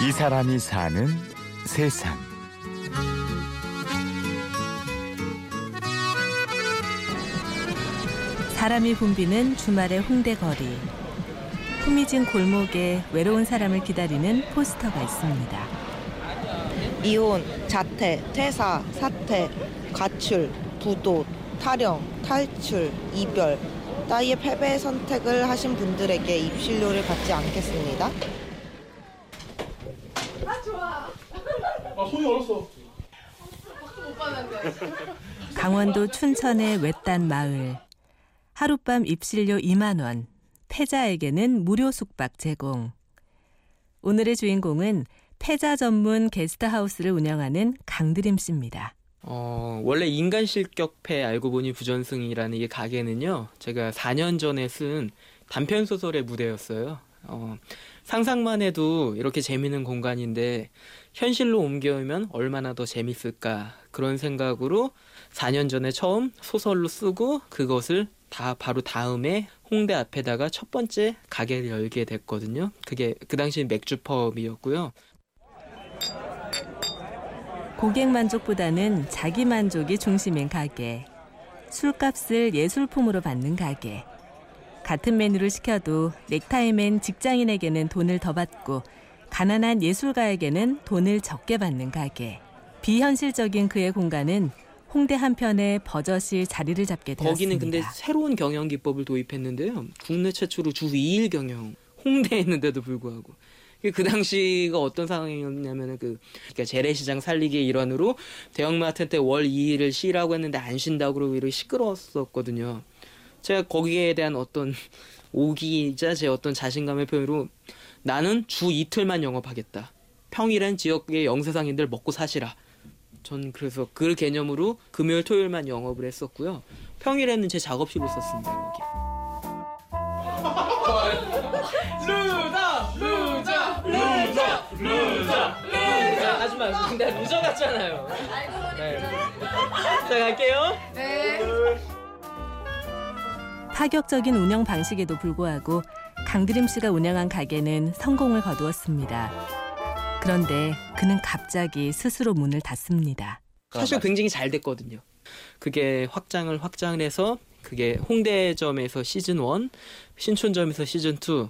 이 사람이 사는 세상. 사람이 붐비는 주말의 홍대 거리. 후미진 골목에 외로운 사람을 기다리는 포스터가 있습니다. 이혼, 자퇴, 퇴사, 사퇴, 가출, 부도, 타령, 탈출, 이별 따위의 패배의 선택을 하신 분들에게 입실료를 받지 않겠습니다. 손이 얼었어. 강원도 춘천의 외딴 마을. 하룻밤 입실료 2만 원. 패자에게는 무료 숙박 제공. 오늘의 주인공은 패자 전문 게스트하우스를 운영하는 강드림 씨입니다. 어, 원래 인간 실격패 알고 보니 부전승이라는 이 가게는요, 제가 4년 전에 쓴 단편 소설의 무대였어요. 어, 상상만 해도 이렇게 재미있는 공간인데, 현실로 옮겨오면 얼마나 더 재밌을까, 그런 생각으로 4년 전에 처음 소설로 쓰고, 그것을 다 바로 다음에 홍대 앞에다가 첫 번째 가게를 열게 됐거든요. 그게 그 당시 맥주 펍이었고요. 고객 만족보다는 자기 만족이 중심인 가게. 술값을 예술품으로 받는 가게. 같은 메뉴를 시켜도 넥타이맨 직장인에게는 돈을 더 받고 가난한 예술가에게는 돈을 적게 받는 가게. 비현실적인 그의 공간은 홍대 한편에 버젓이 자리를 잡게 되었습니다. 거기는 근데 새로운 경영 기법을 도입했는데요. 국내 최초로 주 2일 경영. 홍대에 있는데도 불구하고. 그 당시가 어떤 상황이었냐면은 그 그러니까 재래시장 살리기의 일환으로 대형마트 때월 2일을 쉬라고 했는데 안 쉰다고 그러고 시끄러웠었거든요. 제가 거기에 대한 어떤 오기이자 제 어떤 자신감의 표현으로 나는 주 이틀만 영업하겠다. 평일엔 지역의 영세상인들 먹고 사시라. 전 그래서 그 개념으로 금요일 토요일만 영업을 했었고요. 평일에는 제 작업실을 썼습니다. 여기. 루다 루자 루자 루자 루자 하지마 근데 루저 같잖아요 네. 자 갈게요 파격적인 운영 방식에도 불구하고 강드림 씨가 운영한 가게는 성공을 거두었습니다. 그런데 그는 갑자기 스스로 문을 닫습니다. 사실 굉장히 잘 됐거든요 그게 확장을 확장을 해서 그게 홍대점에서 시즌 1 신촌점에서 시즌 2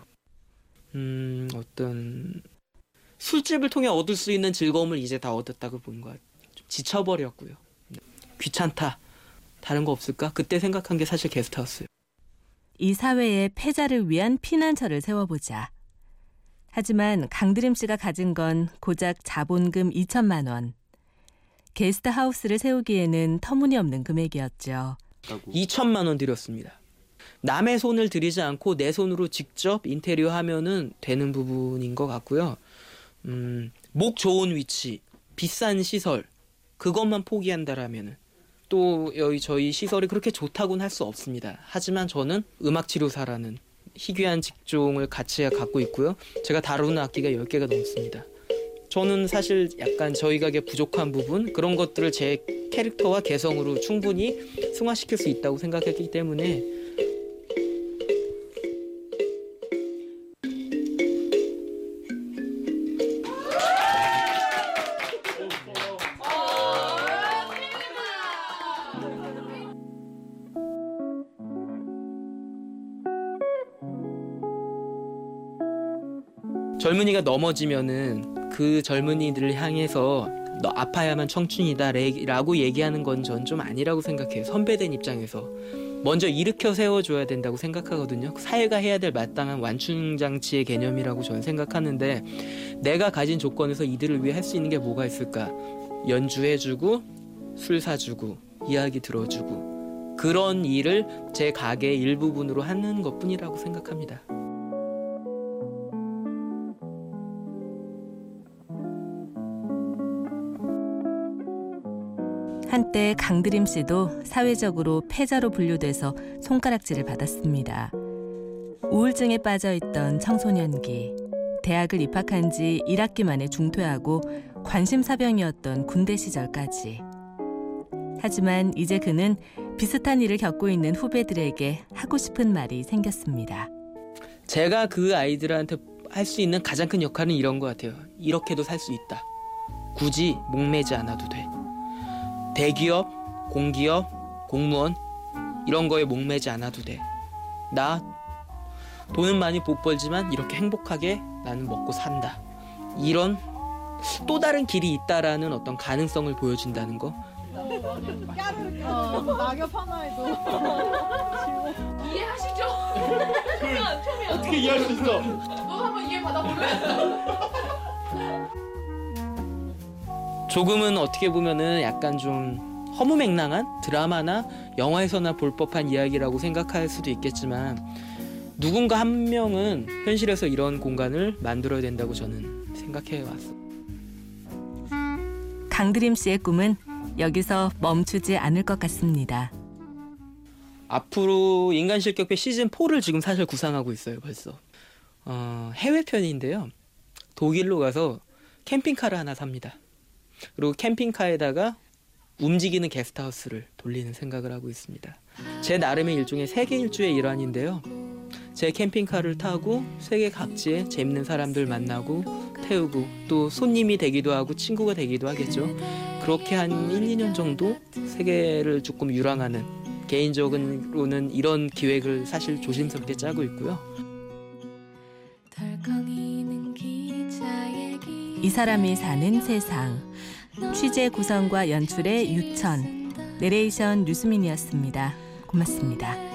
음, 어떤 술집을 통해 얻을 수 있는 즐거움을 이제 다 얻었다고 보는 거야. 좀 지쳐버렸고요. 귀찮다. 다른 거 없을까? 그때 생각한 게 사실 게스트하우스예요. 이 사회에 패자를 위한 피난처를 세워보자. 하지만 강드림 씨가 가진 건 고작 자본금 2천만 원. 게스트 하우스를 세우기에는 터무니없는 금액이었죠. 2천만 원 들였습니다. 남의 손을 들이지 않고 내 손으로 직접 인테리어 하면은 되는 부분인 것 같고요. 음, 목 좋은 위치, 비싼 시설, 그것만 포기한다라면은 또 저희 시설이 그렇게 좋다고는 할 수 없습니다. 하지만 저는 음악 치료사라는 희귀한 직종을 같이 갖고 있고요. 제가 다루는 악기가 10개가 넘습니다. 저는 사실 약간 저희 가게 부족한 부분 그런 것들을 제 캐릭터와 개성으로 충분히 승화시킬 수 있다고 생각했기 때문에 젊은이가 넘어지면은 그 젊은이들을 향해서 너 아파야만 청춘이다 라고 얘기하는 건 전 좀 아니라고 생각해요. 선배된 입장에서. 먼저 일으켜 세워줘야 된다고 생각하거든요. 사회가 해야 될 마땅한 완충장치의 개념이라고 저는 생각하는데 내가 가진 조건에서 이들을 위해 할 수 있는 게 뭐가 있을까? 연주해주고 술 사주고 이야기 들어주고 그런 일을 제 가게의 일부분으로 하는 것뿐이라고 생각합니다. 한때 강드림 씨도 사회적으로 패자로 분류돼서 손가락질을 받았습니다. 우울증에 빠져 있던 청소년기, 대학을 입학한 지 1학기 만에 중퇴하고 관심사병이었던 군대 시절까지. 하지만 이제 그는 비슷한 일을 겪고 있는 후배들에게 하고 싶은 말이 생겼습니다. 제가 그 아이들한테 할 수 있는 가장 큰 역할은 이런 것 같아요. 이렇게도 살 수 있다. 굳이 목매지 않아도 돼. 대기업, 공기업, 공무원 이런 거에 목매지 않아도 돼. 나 돈은 많이 못 벌지만 이렇게 행복하게 나는 먹고 산다. 이런 또 다른 길이 있다라는 어떤 가능성을 보여준다는 거. 낙엽 하나에도 이해하시죠? 어떻게 이해할 수 있어? 너도 한번 이해 받아볼래? 조금은 어떻게 보면은 약간 좀 허무맹랑한 드라마나 영화에서나 볼 법한 이야기라고 생각할 수도 있겠지만 누군가 한 명은 현실에서 이런 공간을 만들어야 된다고 저는 생각해 왔어요. 강드림 씨의 꿈은 여기서 멈추지 않을 것 같습니다. 앞으로 인간 실격배 시즌 4를 지금 사실 구상하고 있어요, 벌써. 어, 해외 편인데요. 독일로 가서 캠핑카를 하나 삽니다. 그리고 캠핑카에다가 움직이는 게스트하우스를 돌리는 생각을 하고 있습니다. 제 나름의 일종의 세계 일주의 일환인데요. 제 캠핑카를 타고 세계 각지의 재밌는 사람들 만나고 태우고 또 손님이 되기도 하고 친구가 되기도 하겠죠. 그렇게 한 1, 2년 정도 세계를 조금 유랑하는 개인적으로는 이런 기획을 사실 조심스럽게 짜고 있고요. 이 사람이 사는 세상. 취재 구성과 연출의 유천. 내레이션 류수민이었습니다. 고맙습니다.